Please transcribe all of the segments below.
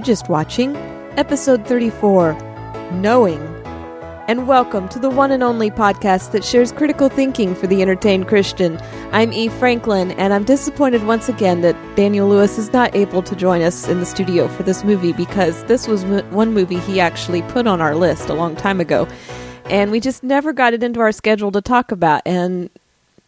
You just watching? Episode 34 Knowing. And welcome to the one and only podcast that shares critical thinking for the entertained Christian. I'm Eve Franklin, and I'm disappointed once again that Daniel Lewis is not able to join us in the studio for this movie because this was one movie he actually put on our list a long time ago. And we just never got it into our schedule to talk about. And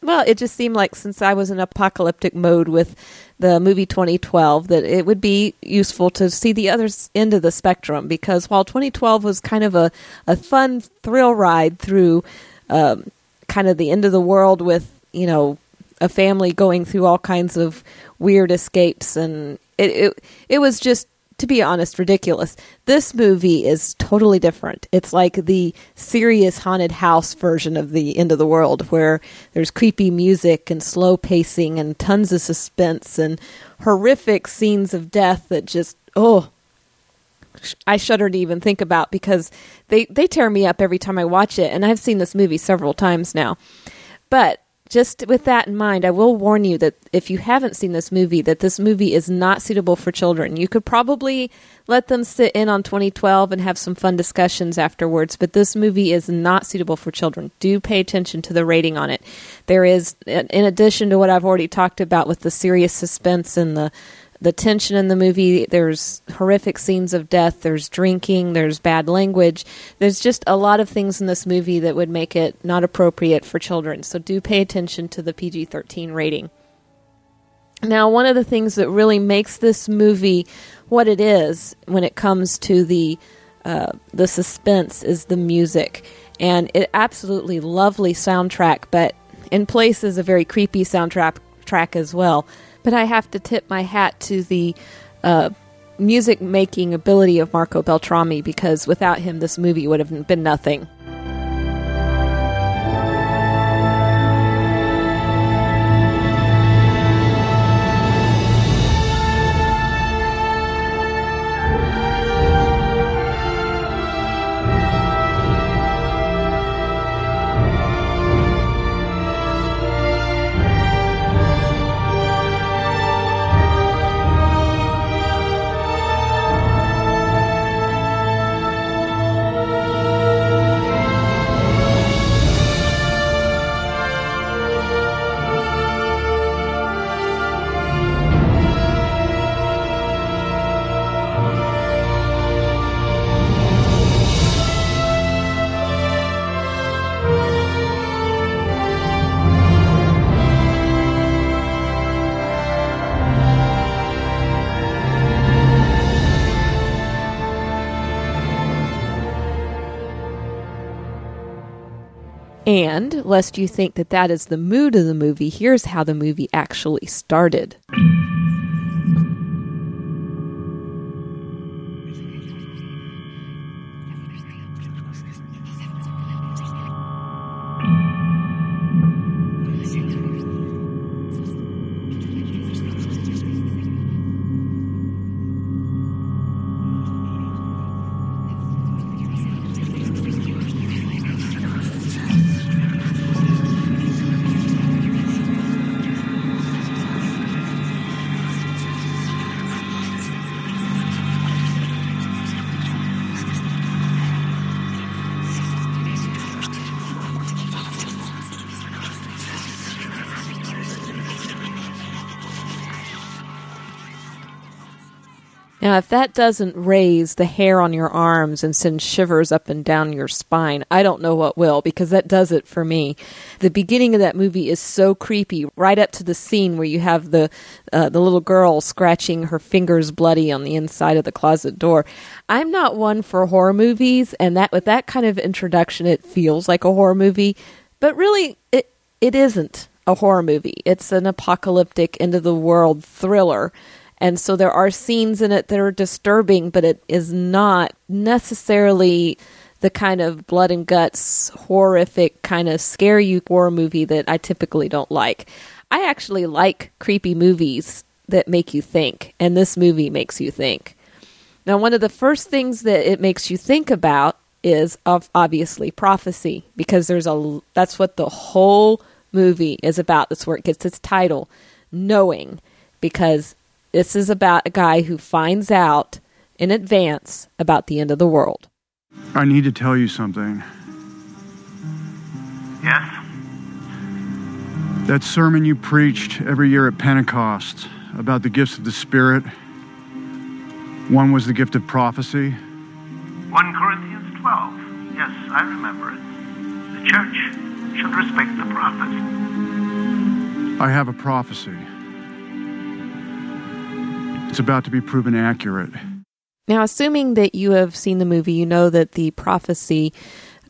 well, it just seemed like since I was in apocalyptic mode with the movie 2012 that it would be useful to see the other end of the spectrum because while 2012 was kind of a, a fun thrill ride through um, kind of the end of the world with, you know, a family going through all kinds of weird escapes and it, it, it was just to be honest, ridiculous. This movie is totally different. It's like the serious haunted house version of the end of the world, where there's creepy music and slow pacing and tons of suspense and horrific scenes of death that just, oh, I shudder to even think about because they, they tear me up every time I watch it. And I've seen this movie several times now. But just with that in mind, I will warn you that if you haven't seen this movie, that this movie is not suitable for children. You could probably let them sit in on 2012 and have some fun discussions afterwards, but this movie is not suitable for children. Do pay attention to the rating on it. There is, in addition to what I've already talked about with the serious suspense and the the tension in the movie. There's horrific scenes of death. There's drinking. There's bad language. There's just a lot of things in this movie that would make it not appropriate for children. So do pay attention to the PG 13 rating. Now, one of the things that really makes this movie what it is when it comes to the uh, the suspense is the music, and it absolutely lovely soundtrack, but in places a very creepy soundtrack track as well. But I have to tip my hat to the uh, music making ability of Marco Beltrami because without him, this movie would have been nothing. And lest you think that that is the mood of the movie, here's how the movie actually started. Now, if that doesn't raise the hair on your arms and send shivers up and down your spine, I don't know what will, because that does it for me. The beginning of that movie is so creepy, right up to the scene where you have the uh, the little girl scratching her fingers bloody on the inside of the closet door. I'm not one for horror movies, and that with that kind of introduction, it feels like a horror movie, but really, it it isn't a horror movie. It's an apocalyptic end of the world thriller and so there are scenes in it that are disturbing, but it is not necessarily the kind of blood and guts, horrific kind of scare you horror movie that I typically don't like. I actually like creepy movies that make you think, and this movie makes you think. Now, one of the first things that it makes you think about is of obviously prophecy because there's a that's what the whole movie is about. That's where it gets its title, knowing, because this is about a guy who finds out in advance about the end of the world. I need to tell you something. Yes? That sermon you preached every year at Pentecost about the gifts of the Spirit, one was the gift of prophecy. 1 Corinthians 12. Yes, I remember it. The church should respect the prophet. I have a prophecy. It's about to be proven accurate. Now, assuming that you have seen the movie, you know that the prophecy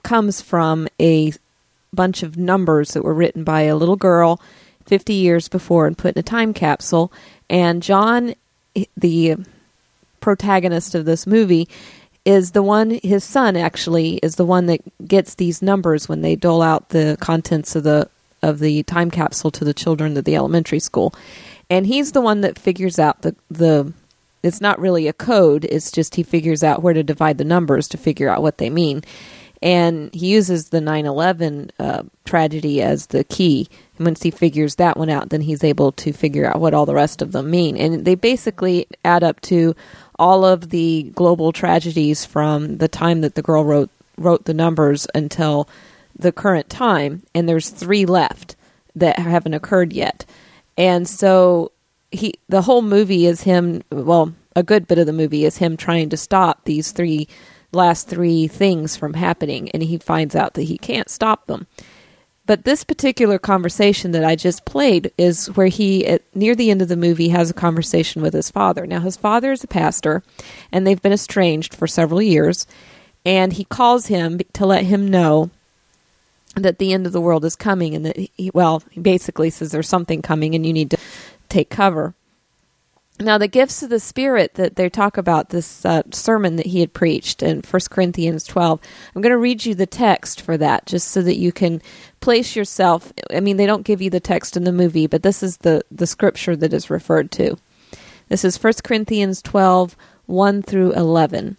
comes from a bunch of numbers that were written by a little girl 50 years before and put in a time capsule. And John, the protagonist of this movie, is the one, his son actually, is the one that gets these numbers when they dole out the contents of the of the time capsule to the children at the elementary school. And he's the one that figures out the the it's not really a code, it's just he figures out where to divide the numbers to figure out what they mean. And he uses the 9 11 uh, tragedy as the key. And once he figures that one out, then he's able to figure out what all the rest of them mean. And they basically add up to all of the global tragedies from the time that the girl wrote wrote the numbers until the current time. And there's three left that haven't occurred yet. And so he the whole movie is him well a good bit of the movie is him trying to stop these three last three things from happening and he finds out that he can't stop them but this particular conversation that I just played is where he, at, near the end of the movie, has a conversation with his father. Now, his father is a pastor, and they've been estranged for several years. And he calls him to let him know that the end of the world is coming, and that, he, well, he basically says there's something coming, and you need to take cover. Now, the gifts of the Spirit that they talk about, this uh, sermon that he had preached in 1 Corinthians 12, I'm going to read you the text for that just so that you can place yourself. I mean, they don't give you the text in the movie, but this is the, the scripture that is referred to. This is 1 Corinthians 12, 1 through 11.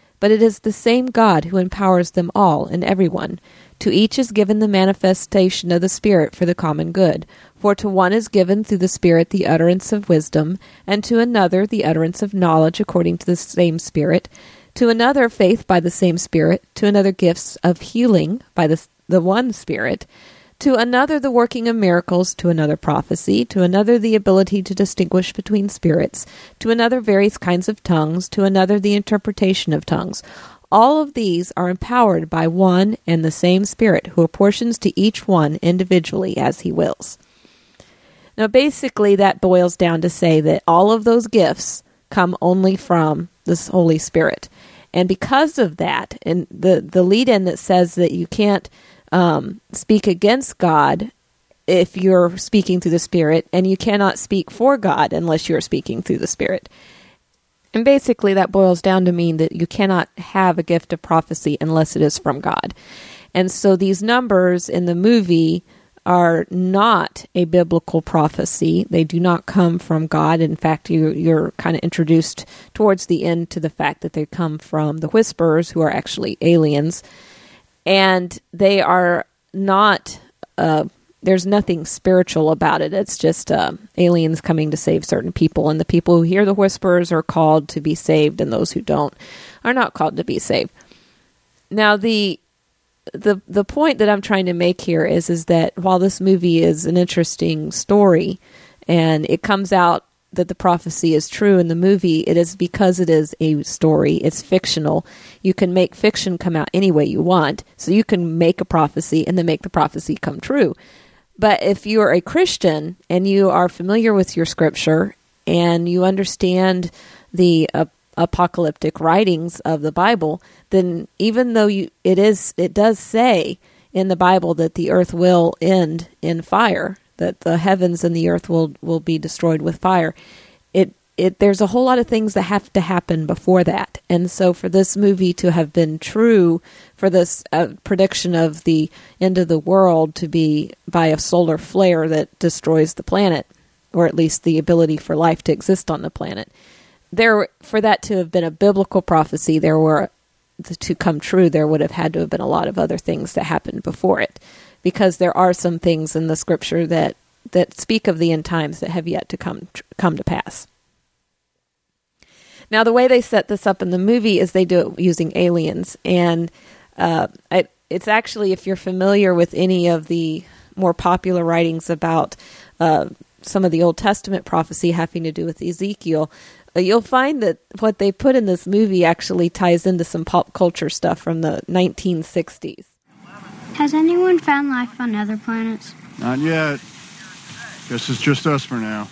but it is the same God who empowers them all and everyone. To each is given the manifestation of the Spirit for the common good. For to one is given through the Spirit the utterance of wisdom, and to another the utterance of knowledge according to the same Spirit, to another faith by the same Spirit, to another gifts of healing by the, the one Spirit, to another the working of miracles, to another prophecy, to another the ability to distinguish between spirits, to another various kinds of tongues, to another the interpretation of tongues. All of these are empowered by one and the same Spirit, who apportions to each one individually as he wills. Now, basically, that boils down to say that all of those gifts come only from the Holy Spirit. And because of that, and the, the lead in that says that you can't um, speak against God if you're speaking through the Spirit, and you cannot speak for God unless you're speaking through the Spirit. And basically, that boils down to mean that you cannot have a gift of prophecy unless it is from God. And so these numbers in the movie are not a biblical prophecy. They do not come from God. In fact, you, you're kind of introduced towards the end to the fact that they come from the whisperers, who are actually aliens. And they are not uh, there's nothing spiritual about it. It's just uh, aliens coming to save certain people, and the people who hear the whispers are called to be saved, and those who don't are not called to be saved. Now, the the the point that I'm trying to make here is is that while this movie is an interesting story, and it comes out that the prophecy is true in the movie, it is because it is a story. It's fictional. You can make fiction come out any way you want. So you can make a prophecy and then make the prophecy come true. But if you're a Christian and you are familiar with your scripture and you understand the uh, apocalyptic writings of the Bible, then even though you it is it does say in the Bible that the earth will end in fire, that the heavens and the earth will will be destroyed with fire. It it, there's a whole lot of things that have to happen before that. And so for this movie to have been true, for this uh, prediction of the end of the world to be by a solar flare that destroys the planet, or at least the ability for life to exist on the planet, there for that to have been a biblical prophecy, there were to come true, there would have had to have been a lot of other things that happened before it, because there are some things in the scripture that that speak of the end times that have yet to come come to pass. Now, the way they set this up in the movie is they do it using aliens, and uh, it, it's actually if you're familiar with any of the more popular writings about uh, some of the Old Testament prophecy having to do with Ezekiel, uh, you'll find that what they put in this movie actually ties into some pop culture stuff from the 1960s. Has anyone found life on other planets? Not yet. Guess it's just us for now.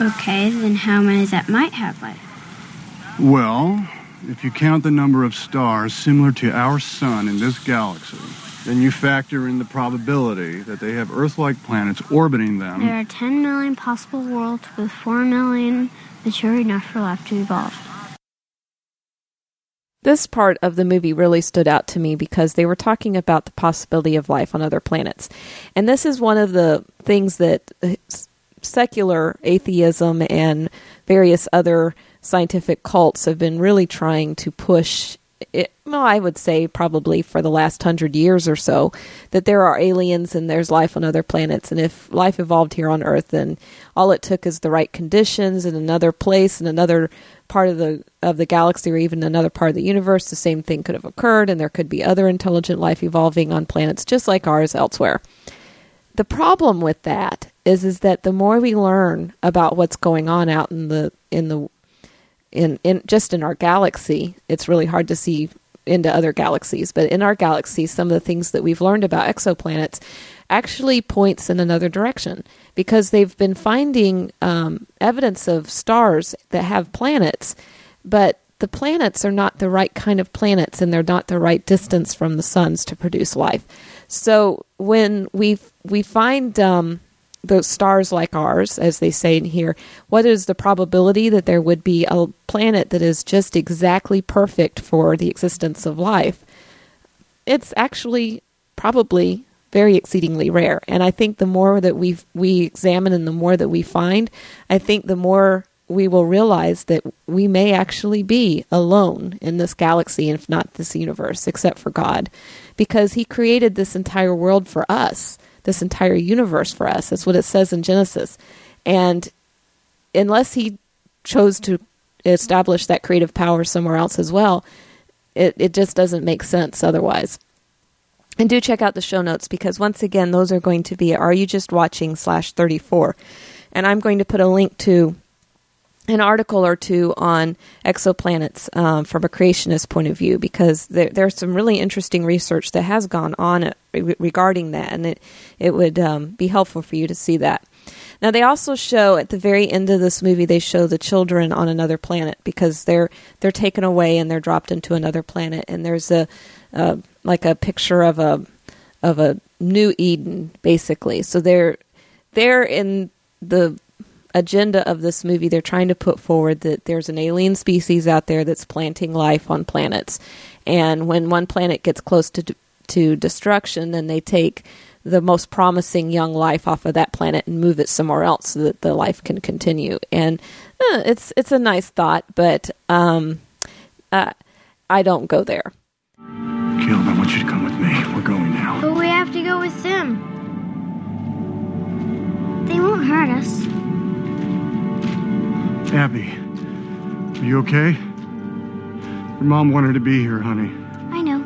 Okay, then how many that might have life? Well, if you count the number of stars similar to our sun in this galaxy, then you factor in the probability that they have Earth-like planets orbiting them. There are 10 million possible worlds with 4 million mature enough for life to evolve. This part of the movie really stood out to me because they were talking about the possibility of life on other planets. And this is one of the things that uh, secular atheism and various other scientific cults have been really trying to push it, well, I would say probably for the last hundred years or so, that there are aliens and there's life on other planets. And if life evolved here on Earth, then all it took is the right conditions in another place in another part of the of the galaxy or even another part of the universe. The same thing could have occurred, and there could be other intelligent life evolving on planets just like ours elsewhere. The problem with that is is that the more we learn about what's going on out in the in the in, in just in our galaxy, it's really hard to see into other galaxies. But in our galaxy, some of the things that we've learned about exoplanets actually points in another direction because they've been finding um, evidence of stars that have planets, but the planets are not the right kind of planets and they're not the right distance from the suns to produce life. So when we we find um, those stars like ours, as they say in here, what is the probability that there would be a planet that is just exactly perfect for the existence of life? It's actually probably very exceedingly rare. And I think the more that we we examine and the more that we find, I think the more we will realize that we may actually be alone in this galaxy, if not this universe, except for God, because He created this entire world for us this entire universe for us. That's what it says in Genesis. And unless he chose to establish that creative power somewhere else as well, it, it just doesn't make sense otherwise. And do check out the show notes because once again, those are going to be Are You Just Watching slash 34. And I'm going to put a link to an article or two on exoplanets um, from a creationist point of view because there, there's some really interesting research that has gone on regarding that, and it it would um, be helpful for you to see that. Now they also show at the very end of this movie they show the children on another planet because they're they're taken away and they're dropped into another planet, and there's a uh, like a picture of a of a new Eden basically. So they're they're in the agenda of this movie, they're trying to put forward that there's an alien species out there that's planting life on planets, and when one planet gets close to to destruction, then they take the most promising young life off of that planet and move it somewhere else so that the life can continue. And uh, it's it's a nice thought, but um, uh, I don't go there. Caleb, I want you to come with me. We're going now. But we have to go with them. They won't hurt us. Abby, are you okay? Your mom wanted to be here, honey. I know.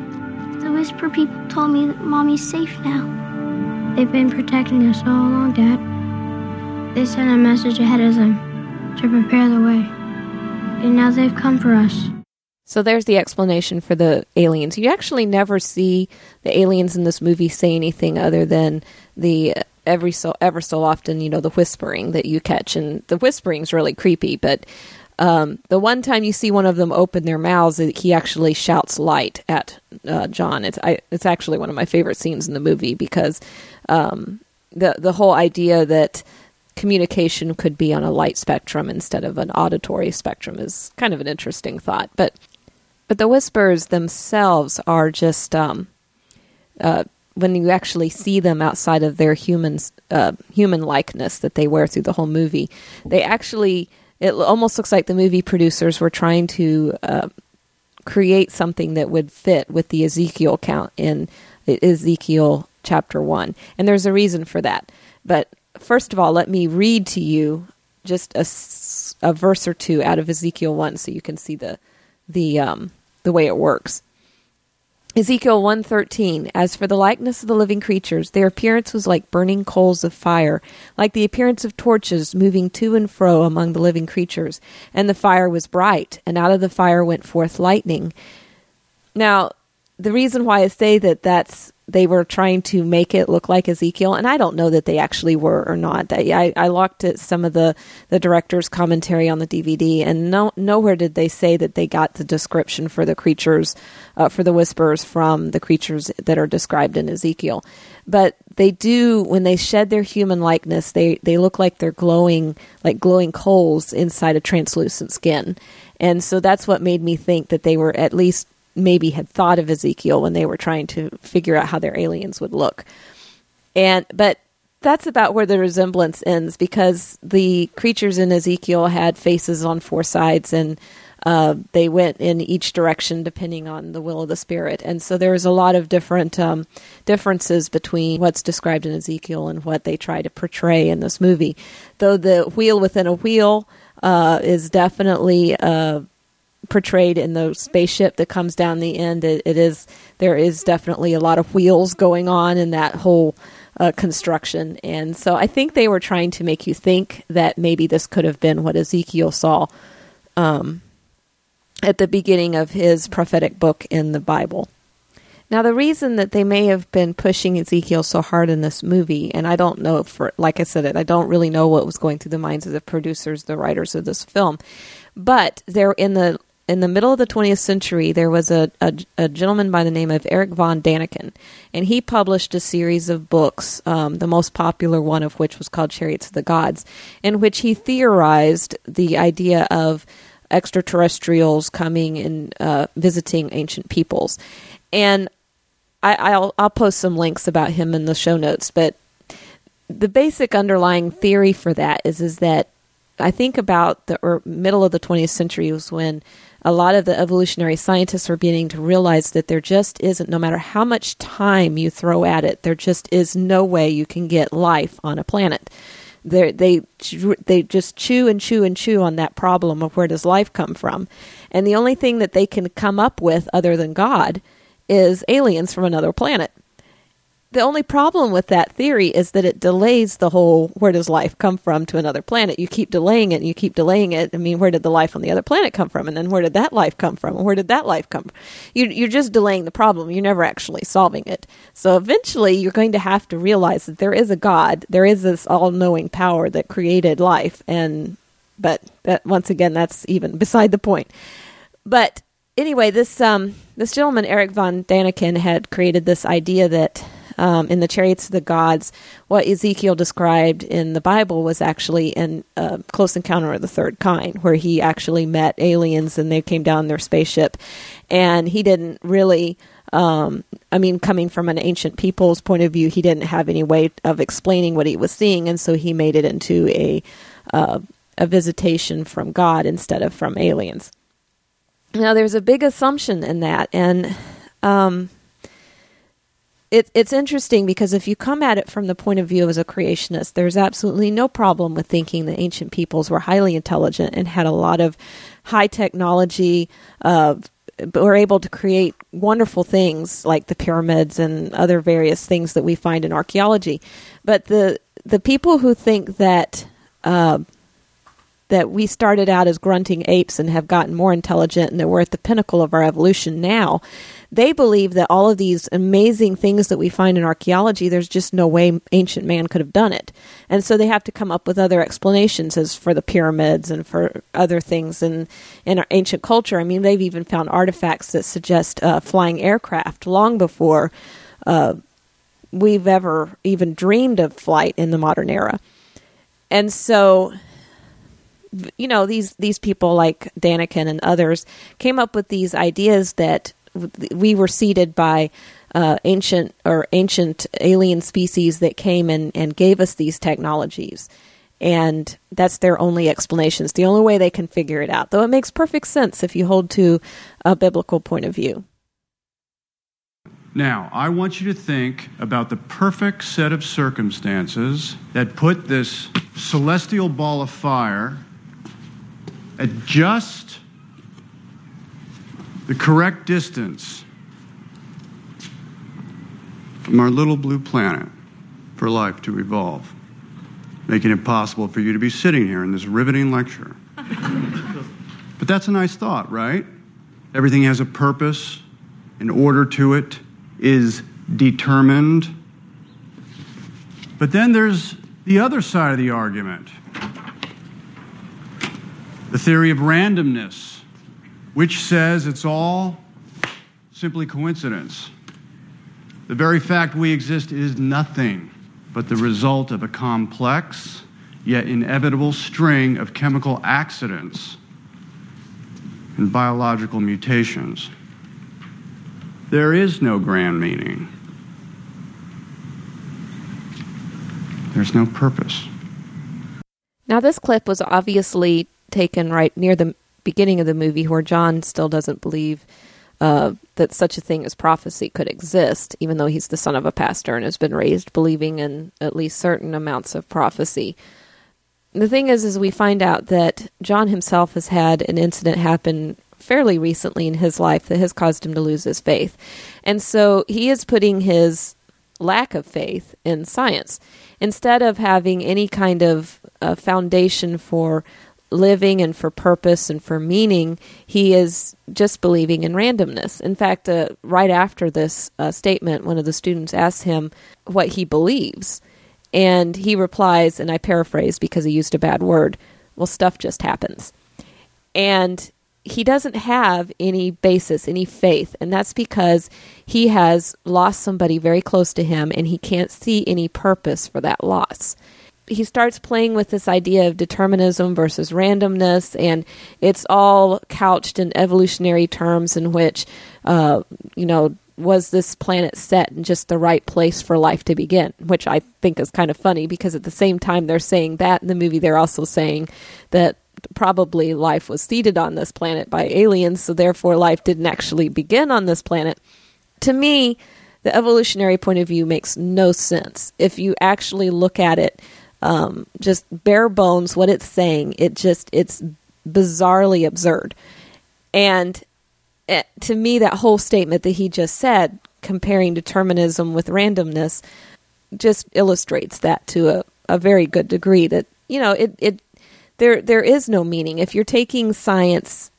The Whisper people told me that Mommy's safe now. They've been protecting us all along, Dad. They sent a message ahead of them to prepare the way. And now they've come for us. So there's the explanation for the aliens. You actually never see the aliens in this movie say anything other than the every so ever so often, you know, the whispering that you catch, and the whispering's really creepy. But um, the one time you see one of them open their mouths, he actually shouts light at uh, John. It's I, it's actually one of my favorite scenes in the movie because um, the the whole idea that communication could be on a light spectrum instead of an auditory spectrum is kind of an interesting thought. But but the whispers themselves are just um, uh, when you actually see them outside of their humans uh, human likeness that they wear through the whole movie, they actually it almost looks like the movie producers were trying to uh, create something that would fit with the Ezekiel count in Ezekiel chapter 1. And there's a reason for that. But first of all, let me read to you just a, a verse or two out of Ezekiel 1 so you can see the, the, um, the way it works. Ezekiel 1:13 As for the likeness of the living creatures their appearance was like burning coals of fire like the appearance of torches moving to and fro among the living creatures. And the fire was bright and out of the fire went forth lightning. Now the reason why I say that that's they were trying to make it look like Ezekiel, and I don't know that they actually were or not. I, I looked at some of the, the director's commentary on the DVD, and no, nowhere did they say that they got the description for the creatures, uh, for the whispers from the creatures that are described in Ezekiel. But they do, when they shed their human likeness, they, they look like they're glowing, like glowing coals inside a translucent skin. And so that's what made me think that they were at least maybe had thought of Ezekiel when they were trying to figure out how their aliens would look. And but that's about where the resemblance ends because the creatures in Ezekiel had faces on four sides and uh, they went in each direction depending on the will of the spirit, and so there was a lot of different um, differences between what's described in Ezekiel and what they try to portray in this movie. Though the wheel within a wheel uh, is definitely uh, portrayed in the spaceship that comes down the end. It, it is there is definitely a lot of wheels going on in that whole uh, construction, and so I think they were trying to make you think that maybe this could have been what Ezekiel saw um, at the beginning of his prophetic book in the Bible. Now, the reason that they may have been pushing Ezekiel so hard in this movie, and I don't know for, like I said, I don't really know what was going through the minds of the producers, the writers of this film, but they're in the in the middle of the 20th century, there was a, a, a, gentleman by the name of Eric von Däniken, and he published a series of books, um, the most popular one of which was called Chariots of the Gods, in which he theorized the idea of extraterrestrials coming and uh, visiting ancient peoples. And I, will I'll post some links about him in the show notes, but the basic underlying theory for that is is that I think about the middle of the 20th century was when a lot of the evolutionary scientists are beginning to realize that there just isn't, no matter how much time you throw at it, there just is no way you can get life on a planet. They're, they they just chew and chew and chew on that problem of where does life come from, and the only thing that they can come up with other than God is aliens from another planet the only problem with that theory is that it delays the whole where does life come from to another planet. You keep delaying it and you keep delaying it. I mean, where did the life on the other planet come from? And then where did that life come from? And where did that life come from? You, you're just delaying the problem. You're never actually solving it. So eventually you're going to have to realize that there is a God. There is this all knowing power that created life. And, but that, once again, that's even beside the point. But anyway, this, um, this gentleman, Eric von Däniken, had created this idea that um, in the Chariots of the Gods, what Ezekiel described in the Bible was actually in Close Encounter of the Third Kind, where he actually met aliens and they came down in their spaceship. And he didn't really. Um, I mean, coming from an ancient people's point of view, he didn't have any way of explaining what he was seeing, and so he made it into a uh, a visitation from God instead of from aliens. Now, there's a big assumption in that, and um, it, it's interesting because if you come at it from the point of view as a creationist, there's absolutely no problem with thinking that ancient peoples were highly intelligent and had a lot of high technology, uh, were able to create wonderful things like the pyramids and other various things that we find in archaeology. But the the people who think that uh, that we started out as grunting apes and have gotten more intelligent and that we're at the pinnacle of our evolution now they believe that all of these amazing things that we find in archaeology, there's just no way ancient man could have done it. And so they have to come up with other explanations as for the pyramids and for other things in, in our ancient culture. I mean, they've even found artifacts that suggest uh, flying aircraft long before uh, we've ever even dreamed of flight in the modern era. And so you know these these people like Daniken and others came up with these ideas that we were seeded by uh, ancient or ancient alien species that came and, and gave us these technologies. And that's their only explanation. It's the only way they can figure it out, though it makes perfect sense if you hold to a biblical point of view. Now, I want you to think about the perfect set of circumstances that put this celestial ball of fire at just the correct distance from our little blue planet for life to evolve, making it possible for you to be sitting here in this riveting lecture. but that's a nice thought, right? Everything has a purpose, an order to it, is determined. But then there's the other side of the argument the theory of randomness, which says it's all simply coincidence. The very fact we exist is nothing but the result of a complex yet inevitable string of chemical accidents and biological mutations. There is no grand meaning. There's no purpose. Now, this clip was obviously taken right near the beginning of the movie where John still doesn't believe uh, that such a thing as prophecy could exist, even though he's the son of a pastor and has been raised believing in at least certain amounts of prophecy. The thing is, is we find out that John himself has had an incident happen fairly recently in his life that has caused him to lose his faith. And so he is putting his lack of faith in science. Instead of having any kind of uh, foundation for living and for purpose and for meaning, he is just believing in randomness. In fact, uh, right after this uh, statement, one of the students asks him what he believes. And he replies, and I paraphrase because he used a bad word, well, stuff just happens. And he doesn't have any basis, any faith, and that's because he has lost somebody very close to him and he can't see any purpose for that loss he starts playing with this idea of determinism versus randomness, and it's all couched in evolutionary terms in which, uh, you know, was this planet set in just the right place for life to begin? Which I think is kind of funny because at the same time they're saying that in the movie, they're also saying that probably life was seeded on this planet by aliens, so therefore life didn't actually begin on this planet. To me, the evolutionary point of view makes no sense. If you actually look at it um, just bare bones what it's saying. It just it's bizarrely absurd, and it, to me, that whole statement that he just said, comparing determinism with randomness, just illustrates that to a, a very good degree. That you know, it it there there is no meaning if you're taking science,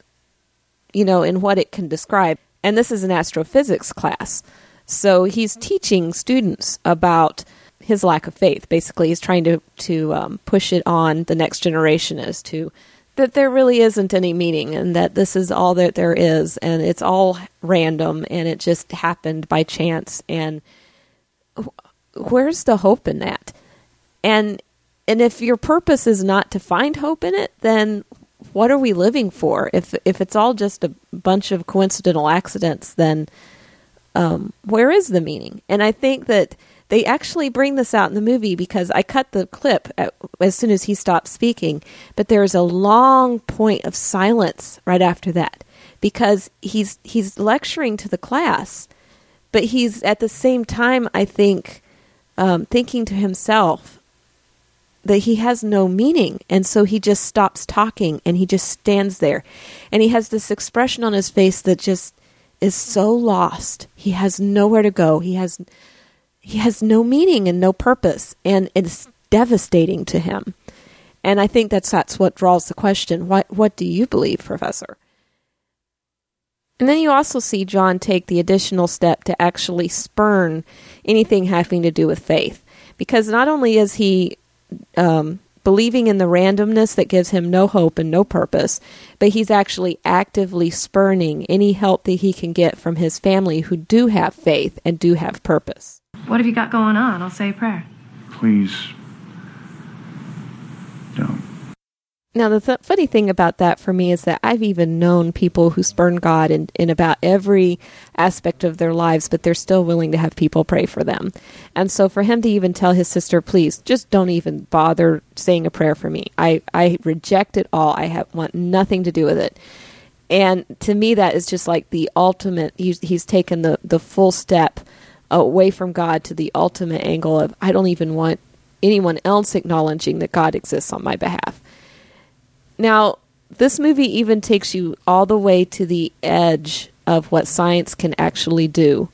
you know, in what it can describe. And this is an astrophysics class, so he's teaching students about his lack of faith. Basically, he's trying to to um, push it on the next generation as to that there really isn't any meaning and that this is all that there is and it's all random and it just happened by chance and where's the hope in that? And and if your purpose is not to find hope in it then what are we living for? If if it's all just a bunch of coincidental accidents then um, where is the meaning? And i think that they actually bring this out in the movie because I cut the clip at, as soon as he stopped speaking, but there's a long point of silence right after that because he's he's lecturing to the class, but he's at the same time I think um, thinking to himself that he has no meaning, and so he just stops talking and he just stands there, and he has this expression on his face that just is so lost. He has nowhere to go. He has he has no meaning and no purpose, and it's devastating to him. And I think that's that's what draws the question: What what do you believe, Professor? And then you also see John take the additional step to actually spurn anything having to do with faith, because not only is he um, believing in the randomness that gives him no hope and no purpose, but he's actually actively spurning any help that he can get from his family who do have faith and do have purpose. What have you got going on? I'll say a prayer. Please. don't. Now, the th- funny thing about that for me is that I've even known people who spurn God in, in about every aspect of their lives, but they're still willing to have people pray for them. And so for him to even tell his sister, please, just don't even bother saying a prayer for me. I, I reject it all. I have, want nothing to do with it. And to me, that is just like the ultimate, he's, he's taken the, the full step away from God to the ultimate angle of, I don't even want anyone else acknowledging that God exists on my behalf. Now, this movie even takes you all the way to the edge of what science can actually do.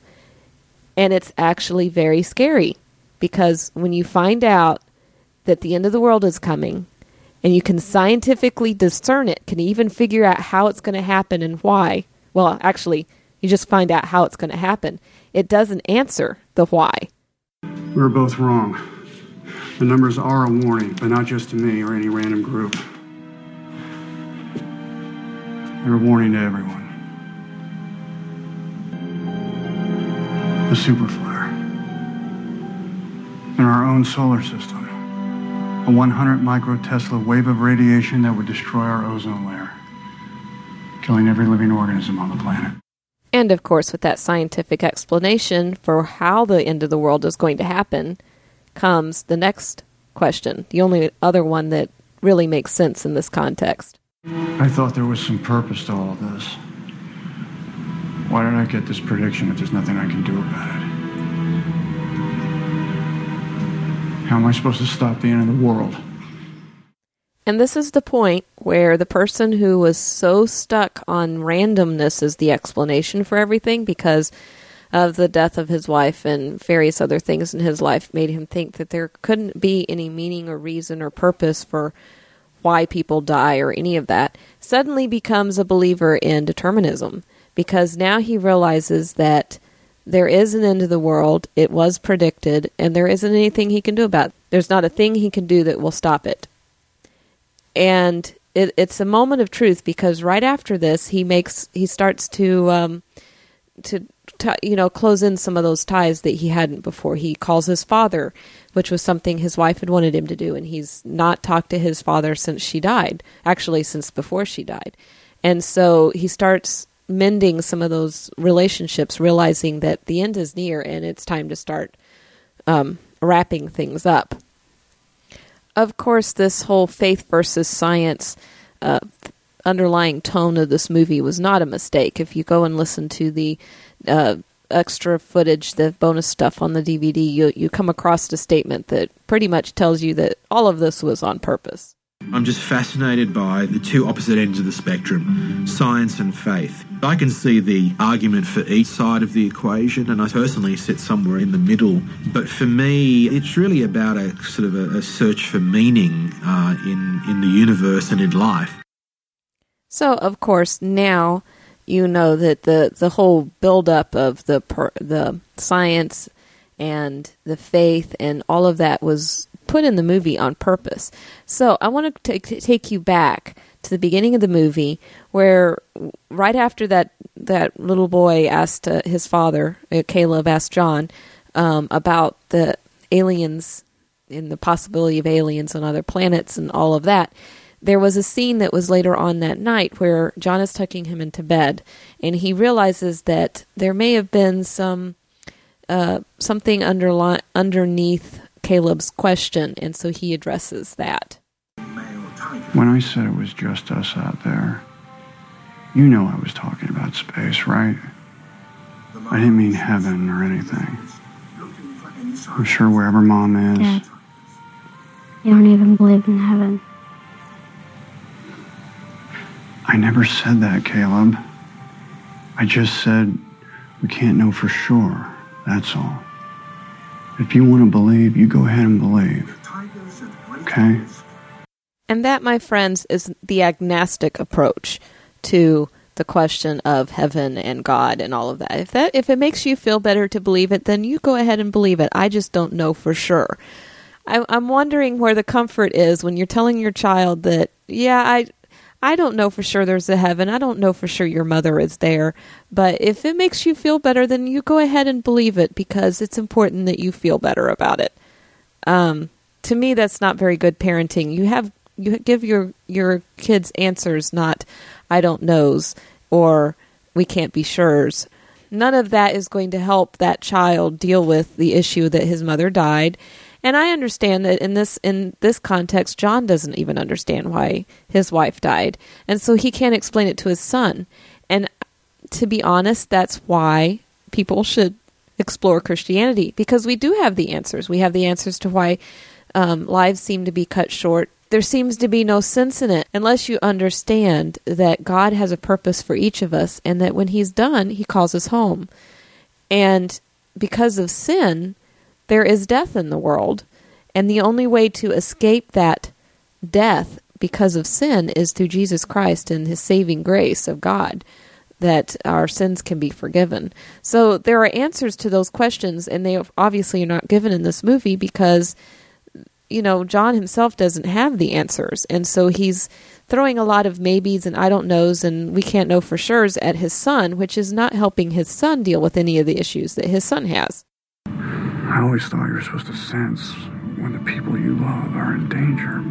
And it's actually very scary because when you find out that the end of the world is coming and you can scientifically discern it, can even figure out how it's going to happen and why. Well, actually, you just find out how it's going to happen. It doesn't answer the why. We were both wrong. The numbers are a warning, but not just to me or any random group. They're a warning to everyone. The super flare. In our own solar system. A 100 microtesla wave of radiation that would destroy our ozone layer, killing every living organism on the planet. And of course, with that scientific explanation for how the end of the world is going to happen, comes the next question, the only other one that really makes sense in this context. I thought there was some purpose to all of this. Why did I get this prediction if there's nothing I can do about it? How am I supposed to stop the end of the world? And this is the point where the person who was so stuck on randomness as the explanation for everything because of the death of his wife and various other things in his life made him think that there couldn't be any meaning or reason or purpose for why people die or any of that, suddenly becomes a believer in determinism because now he realizes that there is an end to the world, it was predicted, and there isn't anything he can do about it. There's not a thing he can do that will stop it. And it, it's a moment of truth because right after this, he makes he starts to um, to t- you know close in some of those ties that he hadn't before. He calls his father, which was something his wife had wanted him to do, and he's not talked to his father since she died. Actually, since before she died, and so he starts mending some of those relationships, realizing that the end is near and it's time to start um, wrapping things up. Of course, this whole faith versus science uh, underlying tone of this movie was not a mistake. If you go and listen to the uh, extra footage, the bonus stuff on the DVD, you you come across a statement that pretty much tells you that all of this was on purpose. I'm just fascinated by the two opposite ends of the spectrum, science and faith. I can see the argument for each side of the equation, and I personally sit somewhere in the middle. But for me, it's really about a sort of a, a search for meaning uh, in in the universe and in life. So, of course, now you know that the the whole buildup of the per, the science and the faith and all of that was put in the movie on purpose. So I want to take take you back to the beginning of the movie where right after that that little boy asked uh, his father, uh, Caleb asked John um, about the aliens and the possibility of aliens on other planets and all of that. There was a scene that was later on that night where John is tucking him into bed, and he realizes that there may have been some uh, something underli- underneath Caleb's question, and so he addresses that. When I said it was just us out there, you know I was talking about space, right? I didn't mean heaven or anything. I'm sure wherever mom is. Dad, you don't even believe in heaven. I never said that, Caleb. I just said we can't know for sure. That's all. If you want to believe, you go ahead and believe. Okay? And that, my friends, is the agnostic approach to the question of heaven and God and all of that. If that if it makes you feel better to believe it, then you go ahead and believe it. I just don't know for sure. I, I'm wondering where the comfort is when you're telling your child that, yeah, I I don't know for sure there's a heaven. I don't know for sure your mother is there. But if it makes you feel better, then you go ahead and believe it because it's important that you feel better about it. Um, to me, that's not very good parenting. You have you give your your kids answers, not I don't knows or we can't be sure's. None of that is going to help that child deal with the issue that his mother died. And I understand that in this in this context, John doesn't even understand why his wife died, and so he can't explain it to his son. And to be honest, that's why people should explore Christianity because we do have the answers. We have the answers to why um, lives seem to be cut short. There seems to be no sense in it unless you understand that God has a purpose for each of us and that when He's done, He calls us home. And because of sin, there is death in the world. And the only way to escape that death because of sin is through Jesus Christ and His saving grace of God that our sins can be forgiven. So there are answers to those questions, and they obviously are not given in this movie because, you know, John himself doesn't have the answers. And so he's throwing a lot of maybes and I don't knows and we can't know for sure's at his son, which is not helping his son deal with any of the issues that his son has. I always thought you were supposed to sense when the people you love are in danger,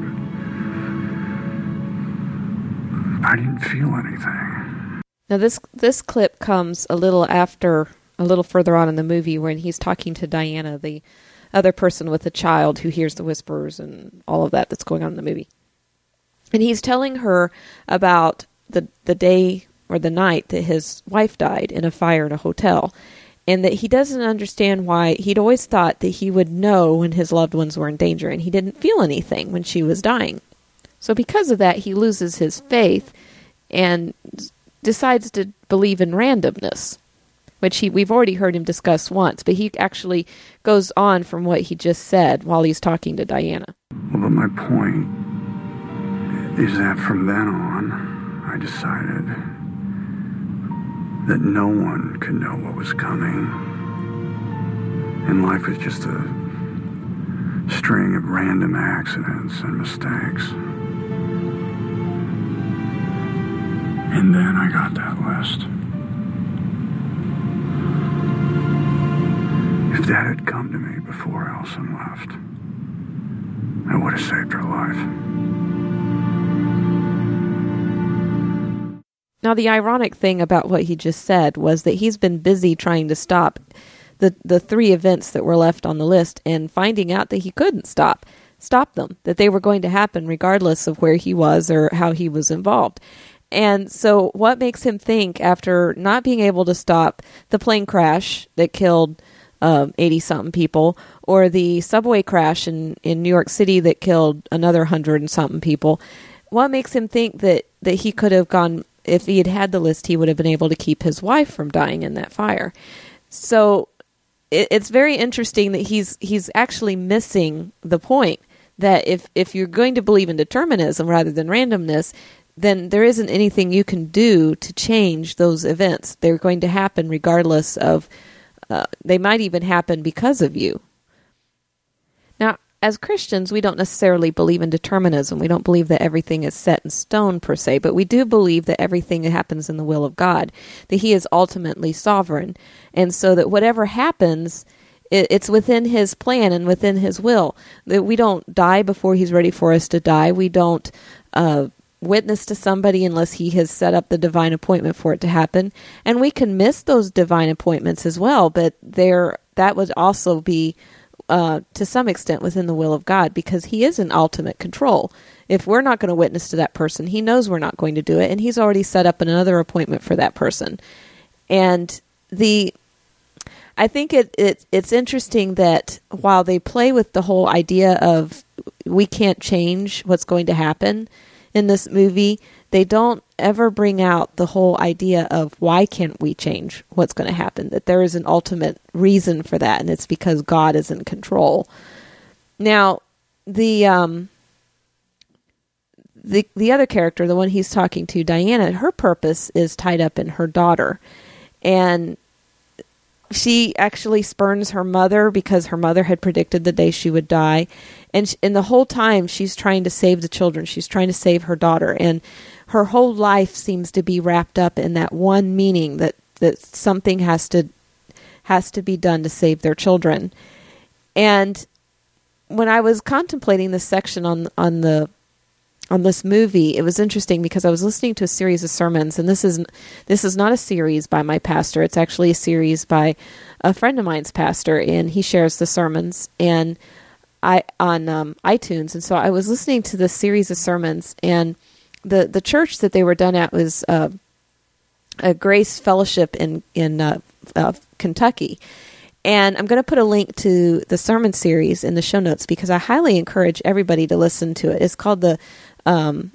but I didn't feel anything. Now this this clip comes a little after a little further on in the movie when he's talking to Diana, the other person with a child who hears the whispers and all of that that's going on in the movie. And he's telling her about the the day or the night that his wife died in a fire in a hotel and that he doesn't understand why he'd always thought that he would know when his loved ones were in danger and he didn't feel anything when she was dying. So because of that he loses his faith and decides to believe in randomness, which he we've already heard him discuss once, but he actually goes on from what he just said while he's talking to Diana. Well, but my point is that from then on, I decided that no one could know what was coming. And life was just a string of random accidents and mistakes. And then I got that list. If Dad had come to me before Allison left, I would have saved her life. Now, the ironic thing about what he just said was that he's been busy trying to stop the the three events that were left on the list and finding out that he couldn't stop stop them that they were going to happen regardless of where he was or how he was involved and so, what makes him think, after not being able to stop the plane crash that killed 80 um, something people, or the subway crash in, in New York City that killed another 100 and something people, what makes him think that, that he could have gone, if he had had the list, he would have been able to keep his wife from dying in that fire? So, it, it's very interesting that he's he's actually missing the point that if if you're going to believe in determinism rather than randomness, then there isn't anything you can do to change those events. They're going to happen regardless of, uh, they might even happen because of you. Now, as Christians, we don't necessarily believe in determinism. We don't believe that everything is set in stone per se, but we do believe that everything happens in the will of God, that He is ultimately sovereign. And so that whatever happens, it's within his plan and within his will that we don't die before he's ready for us to die we don't uh, witness to somebody unless he has set up the divine appointment for it to happen. And we can miss those divine appointments as well, but there that would also be uh, to some extent within the will of God because He is in ultimate control. If we're not going to witness to that person, He knows we're not going to do it, and He's already set up another appointment for that person. And the I think it, it it's interesting that while they play with the whole idea of we can't change what's going to happen, in this movie, they don't ever bring out the whole idea of why can't we change what's going to happen, that there is an ultimate reason for that, and it's because God is in control. Now, the um, the the other character, the one he's talking to, Diana, her purpose is tied up in her daughter, and she actually spurns her mother because her mother had predicted the day she would die. And and the whole time she's trying to save the children. She's trying to save her daughter. And her whole life seems to be wrapped up in that one meaning that that something has to has to be done to save their children. And when i was contemplating this section on on the on this movie, it was interesting because I was listening to a series of sermons, and this is this is not a series by my pastor. It's actually a series by a friend of mine's pastor, and he shares the sermons and I on um, iTunes. And so I was listening to this series of sermons, and the the church that they were done at was uh, a Grace Fellowship in in uh, uh, Kentucky. And I'm going to put a link to the sermon series in the show notes because I highly encourage everybody to listen to it. It's called the um,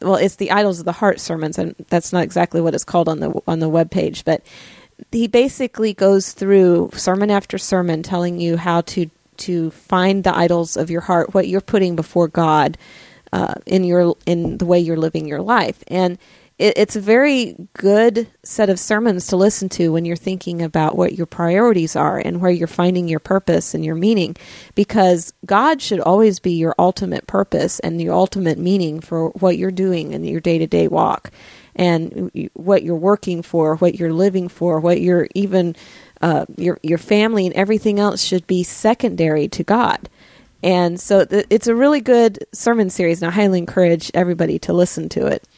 well, it's the Idols of the Heart sermons, and that's not exactly what it's called on the on the web page, but he basically goes through sermon after sermon, telling you how to to find the idols of your heart, what you're putting before God uh, in your in the way you're living your life, and it, it's a very good set of sermons to listen to when you're thinking about what your priorities are and where you're finding your purpose and your meaning. Because God should always be your ultimate purpose and your ultimate meaning for what you're doing in your day to day walk and what you're working for, what you're living for, what you're even. Uh, your your family and everything else should be secondary to God, and so th- it's a really good sermon series, and I highly encourage everybody to listen to it.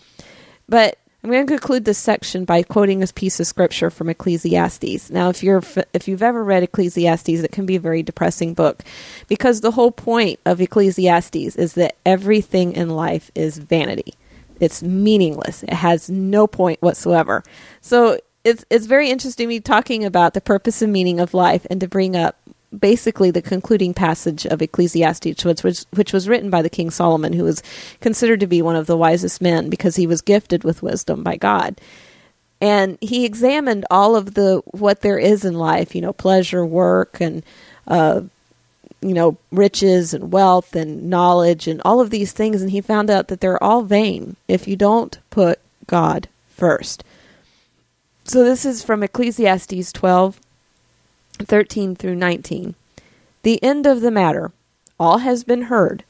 But I'm going to conclude this section by quoting a piece of scripture from Ecclesiastes. Now, if you're if you've ever read Ecclesiastes, it can be a very depressing book because the whole point of Ecclesiastes is that everything in life is vanity. It's meaningless. It has no point whatsoever. So it's it's very interesting to me talking about the purpose and meaning of life and to bring up basically the concluding passage of Ecclesiastes, which was, which was written by the King Solomon, who was considered to be one of the wisest men because he was gifted with wisdom by God. And he examined all of the what there is in life, you know, pleasure, work, and uh, you know, riches and wealth and knowledge and all of these things, and he found out that they're all vain if you don't put God first. So this is from Ecclesiastes 12, 13 through 19. The end of the matter. All has been heard.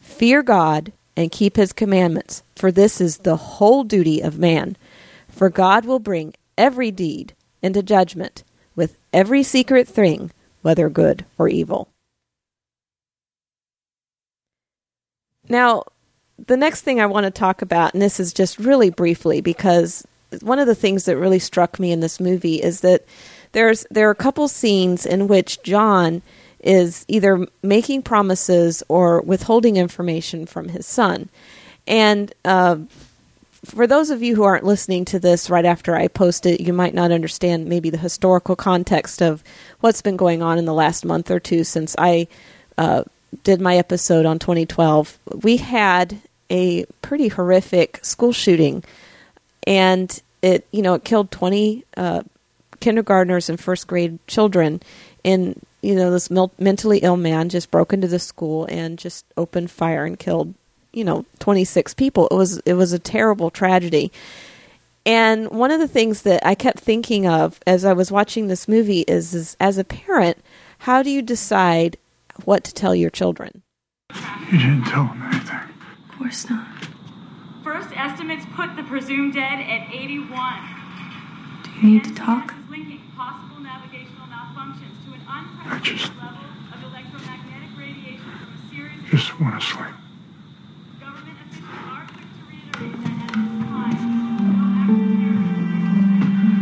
Fear God and keep his commandments, for this is the whole duty of man. For God will bring every deed into judgment with every secret thing, whether good or evil. Now, the next thing I want to talk about, and this is just really briefly because one of the things that really struck me in this movie is that there's there are a couple scenes in which John is either making promises or withholding information from his son, and. Uh, for those of you who aren't listening to this right after I post it, you might not understand maybe the historical context of what's been going on in the last month or two since I uh, did my episode on 2012. We had a pretty horrific school shooting, and it you know it killed 20 uh, kindergartners and first grade children and you know this mentally ill man just broke into the school and just opened fire and killed you know 26 people it was it was a terrible tragedy and one of the things that I kept thinking of as I was watching this movie is, is as a parent how do you decide what to tell your children You didn't tell them anything. Of course not. First estimates put the presumed dead at 81. Do you need to talk? is linking possible navigational malfunctions to an I just- unprecedented level of electromagnetic radiation from a series of Just want to sleep. government officials are quick to reiterate that at this time, no active terrorist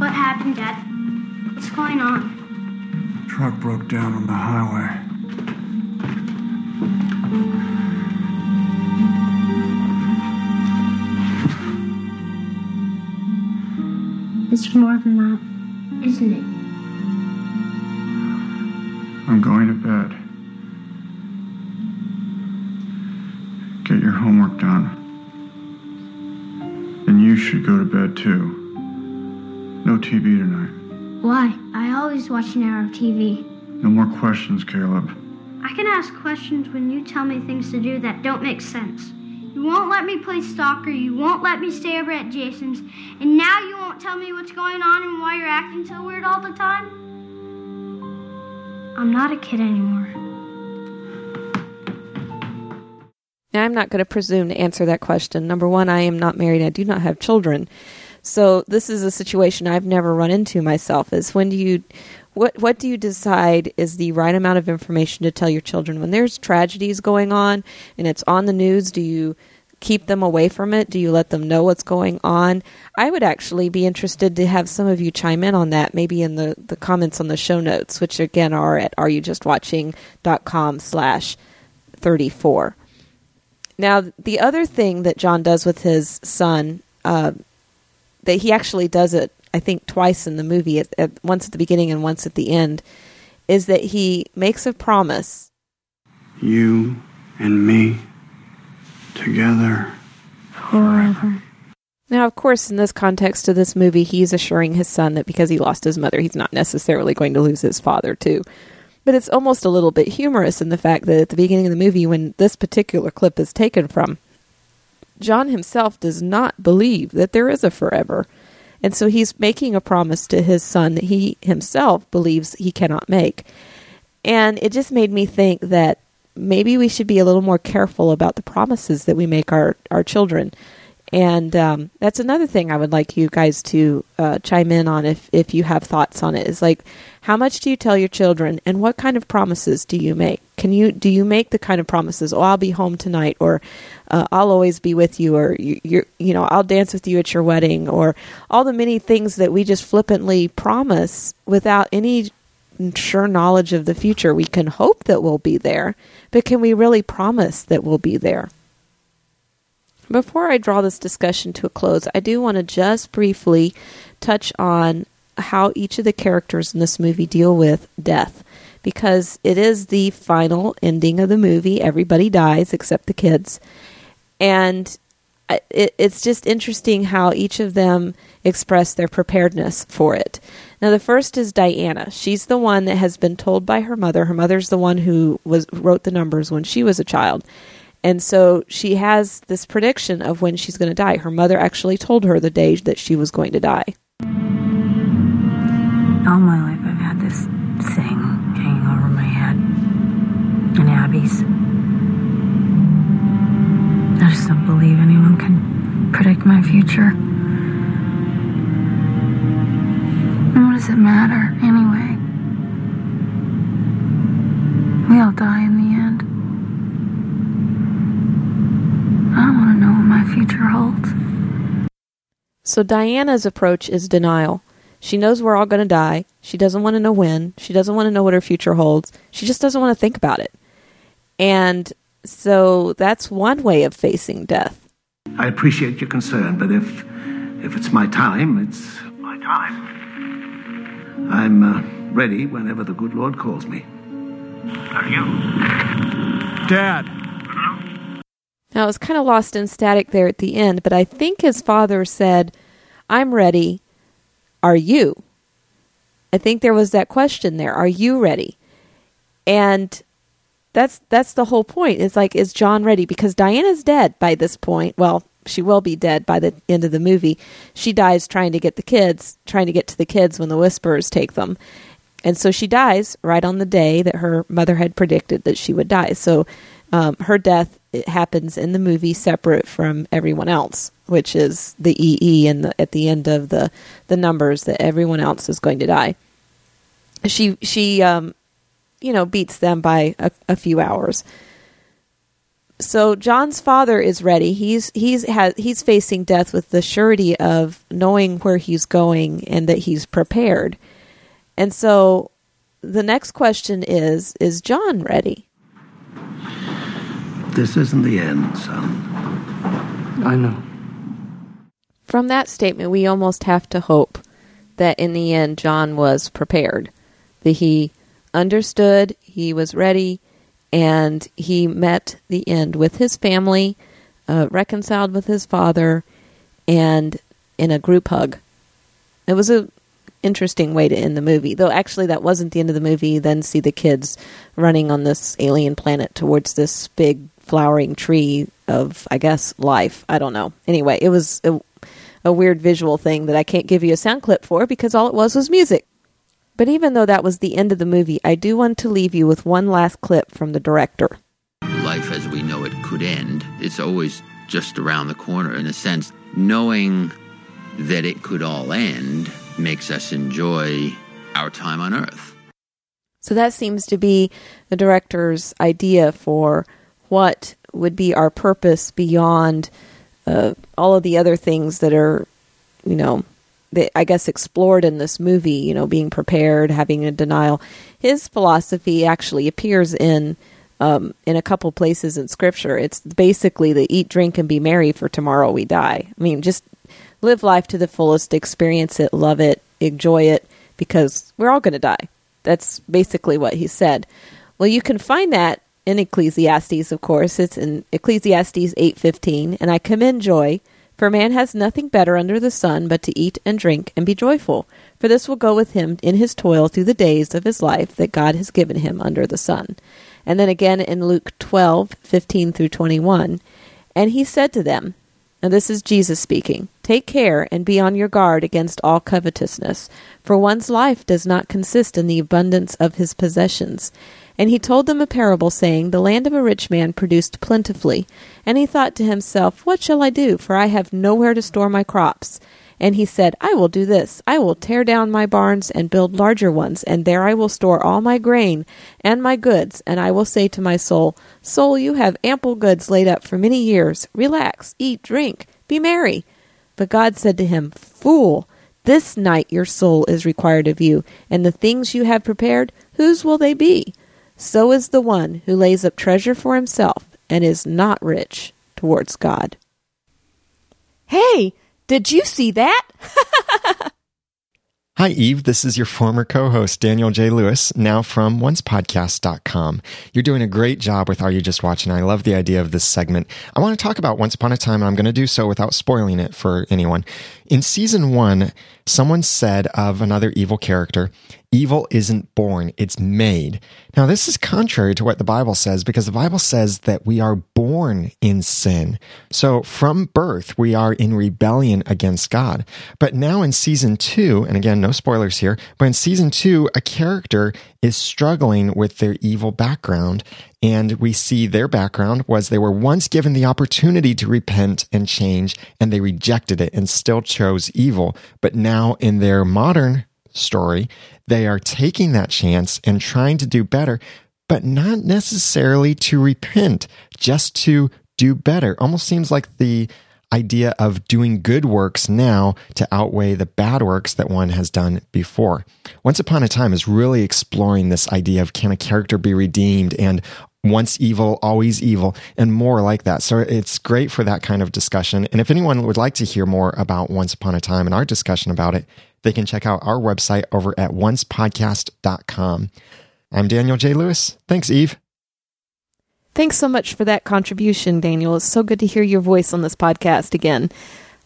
What happened, Dad? What's going on? Truck broke down on the highway. It's more than that, uh, isn't it? I'm going to bed. Get your homework done. And you should go to bed too. No TV tonight. Why? I always watch an hour of TV. No more questions, Caleb. I can ask questions when you tell me things to do that don't make sense. You won't let me play stalker, you won't let me stay over at Jason's, and now you won't tell me what's going on and why you're acting so weird all the time? I'm not a kid anymore. Now, I'm not going to presume to answer that question. Number one, I am not married. I do not have children. So this is a situation I've never run into myself. Is when do you what what do you decide is the right amount of information to tell your children when there's tragedies going on and it's on the news? Do you keep them away from it? Do you let them know what's going on? I would actually be interested to have some of you chime in on that, maybe in the, the comments on the show notes, which again are at areyoujustwatching.com slash 34. Now, the other thing that John does with his son, uh, that he actually does it, I think, twice in the movie, at, at, once at the beginning and once at the end, is that he makes a promise. You and me together Forever. Now, of course, in this context of this movie, he's assuring his son that because he lost his mother, he's not necessarily going to lose his father, too. But it's almost a little bit humorous in the fact that at the beginning of the movie, when this particular clip is taken from, John himself does not believe that there is a forever. And so he's making a promise to his son that he himself believes he cannot make. And it just made me think that maybe we should be a little more careful about the promises that we make our, our children. And um, that's another thing I would like you guys to uh, chime in on if, if you have thoughts on it. Is like, how much do you tell your children, and what kind of promises do you make? Can you do you make the kind of promises? Oh, I'll be home tonight, or uh, I'll always be with you, or you, you you know I'll dance with you at your wedding, or all the many things that we just flippantly promise without any sure knowledge of the future. We can hope that we'll be there, but can we really promise that we'll be there? Before I draw this discussion to a close, I do want to just briefly touch on how each of the characters in this movie deal with death because it is the final ending of the movie. Everybody dies except the kids. And it, it's just interesting how each of them express their preparedness for it. Now, the first is Diana. She's the one that has been told by her mother. Her mother's the one who was wrote the numbers when she was a child. And so she has this prediction of when she's going to die. Her mother actually told her the day that she was going to die. All my life I've had this thing hanging over my head. And Abby's. I just don't believe anyone can predict my future. And what does it matter, anyway? We all die in the end. I don't want to know what my future holds. So Diana's approach is denial. She knows we're all going to die. She doesn't want to know when. She doesn't want to know what her future holds. She just doesn't want to think about it. And so that's one way of facing death. I appreciate your concern, but if if it's my time, it's my time. I'm uh, ready whenever the good Lord calls me. Are you? Dad, Now, it was kind of lost in static there at the end, but I think his father said, I'm ready. Are you? I think there was that question there. Are you ready? And that's that's the whole point. It's like, is John ready? Because Diana's dead by this point. Well, she will be dead by the end of the movie. She dies trying to get the kids, trying to get to the kids when the whisperers take them. And so she dies right on the day that her mother had predicted that she would die. So um, her death it happens in the movie separate from everyone else, which is the EE and the, at the end of the the numbers that everyone else is going to die. She she um, you know beats them by a, a few hours. So John's father is ready. He's he's has he's facing death with the surety of knowing where he's going and that he's prepared. And so the next question is is John ready? This isn't the end, son. I know. From that statement, we almost have to hope that in the end, John was prepared, that he understood, he was ready, and he met the end with his family, uh, reconciled with his father, and in a group hug. It was a interesting way to end the movie, though. Actually, that wasn't the end of the movie. You Then see the kids running on this alien planet towards this big flowering tree of, I guess, life. I don't know. Anyway, it was a, a weird visual thing that I can't give you a sound clip for because all it was was music. But even though that was the end of the movie, I do want to leave you with one last clip from the director. life as we know it could end. It's always just around the corner in a sense. Knowing that it could all end makes us enjoy our time on earth. So that seems to be the director's idea for what would be our purpose beyond uh, all of the other things that are, you know, that I guess explored in this movie. You know, being prepared, having a denial. His philosophy actually appears in um, in a couple places in Scripture. It's basically the eat, drink, and be merry, for tomorrow we die. I mean, just live life to the fullest, experience it, love it, enjoy it, because we're all going to die. That's basically what he said. Well, you can find that in Ecclesiastes, of course. It's in Ecclesiastes 8:15, and I commend joy, for man has nothing better under the sun but to eat and drink and be joyful, for this will go with him in his toil through the days of his life that God has given him under the sun. And then again in Luke 12:15 through 21, and he said to them, and this is Jesus speaking. Take care and be on your guard against all covetousness, for one's life does not consist in the abundance of his possessions. And he told them a parable, saying, The land of a rich man produced plentifully. And he thought to himself, What shall I do? For I have nowhere to store my crops. And he said, I will do this. I will tear down my barns and build larger ones, and there I will store all my grain and my goods. And I will say to my soul, Soul, you have ample goods laid up for many years. Relax, eat, drink, be merry. But God said to him, Fool, this night your soul is required of you, and the things you have prepared, whose will they be? So is the one who lays up treasure for himself and is not rich towards God. Hey, did you see that? Hi, Eve. This is your former co host, Daniel J. Lewis, now from oncepodcast.com. You're doing a great job with Are You Just Watching? I love the idea of this segment. I want to talk about Once Upon a Time, and I'm going to do so without spoiling it for anyone. In season one, someone said of another evil character, evil isn't born, it's made. Now, this is contrary to what the Bible says because the Bible says that we are born in sin. So from birth, we are in rebellion against God. But now in season two, and again, no spoilers here, but in season two, a character is struggling with their evil background. And we see their background was they were once given the opportunity to repent and change, and they rejected it and still chose evil. But now in their modern story, they are taking that chance and trying to do better, but not necessarily to repent, just to do better. Almost seems like the idea of doing good works now to outweigh the bad works that one has done before. Once Upon a Time is really exploring this idea of can a character be redeemed and once evil, always evil, and more like that. So it's great for that kind of discussion. And if anyone would like to hear more about Once Upon a Time and our discussion about it, they can check out our website over at oncepodcast.com. I'm Daniel J. Lewis. Thanks, Eve. Thanks so much for that contribution, Daniel. It's so good to hear your voice on this podcast again.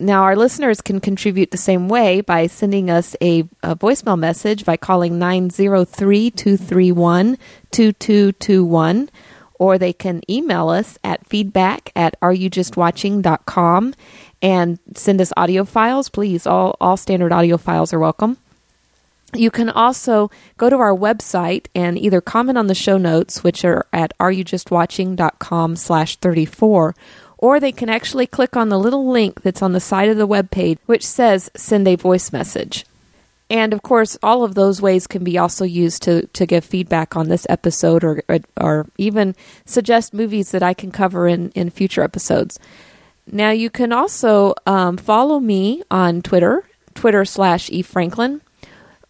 Now, our listeners can contribute the same way by sending us a, a voicemail message by calling 903 231 2221, or they can email us at feedback at areyoujustwatching.com and send us audio files. Please, all, all standard audio files are welcome. You can also go to our website and either comment on the show notes, which are at areyoujustwatching.com slash 34, or they can actually click on the little link that's on the side of the web page, which says send a voice message. And of course, all of those ways can be also used to, to give feedback on this episode or, or, or even suggest movies that I can cover in, in future episodes. Now, you can also um, follow me on Twitter, Twitter slash E. Franklin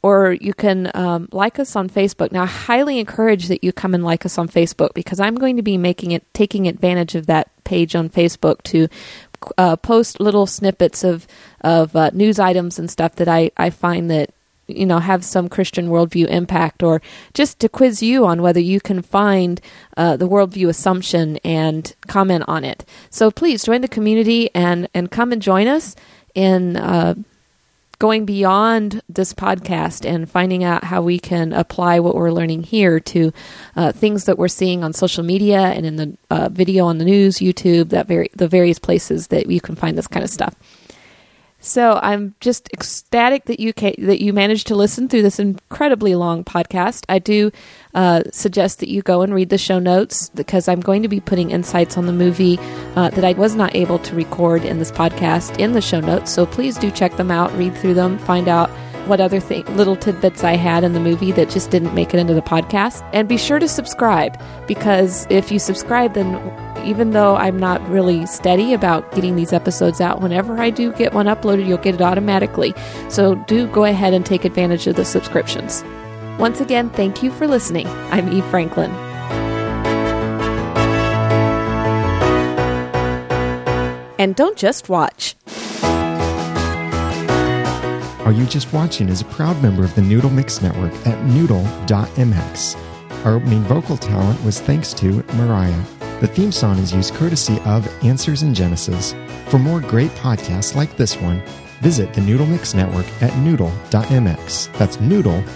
or you can um, like us on Facebook. Now, I highly encourage that you come and like us on Facebook because I'm going to be making it taking advantage of that page on Facebook to uh, post little snippets of of uh, news items and stuff that I I find that you know have some Christian worldview impact, or just to quiz you on whether you can find uh, the worldview assumption and comment on it. So please join the community and and come and join us in uh, going beyond this podcast and finding out how we can apply what we're learning here to uh, things that we're seeing on social media and in the uh, video on the news, YouTube, that very the various places that you can find this kind of stuff. So I'm just ecstatic that you ca- that you managed to listen through this incredibly long podcast. I do uh, suggest that you go and read the show notes because I'm going to be putting insights on the movie uh, that I was not able to record in this podcast in the show notes. So please do check them out, read through them, find out what other th- little tidbits I had in the movie that just didn't make it into the podcast. And be sure to subscribe because if you subscribe, then even though I'm not really steady about getting these episodes out, whenever I do get one uploaded, you'll get it automatically. So do go ahead and take advantage of the subscriptions. Once again, thank you for listening. I'm Eve Franklin. And don't just watch. Are You Just Watching is a proud member of the Noodle Mix Network at noodle.mx. Our opening vocal talent was thanks to Mariah. The theme song is used courtesy of Answers in Genesis. For more great podcasts like this one, visit the Noodle Mix Network at noodle.mx. That's noodle.mx.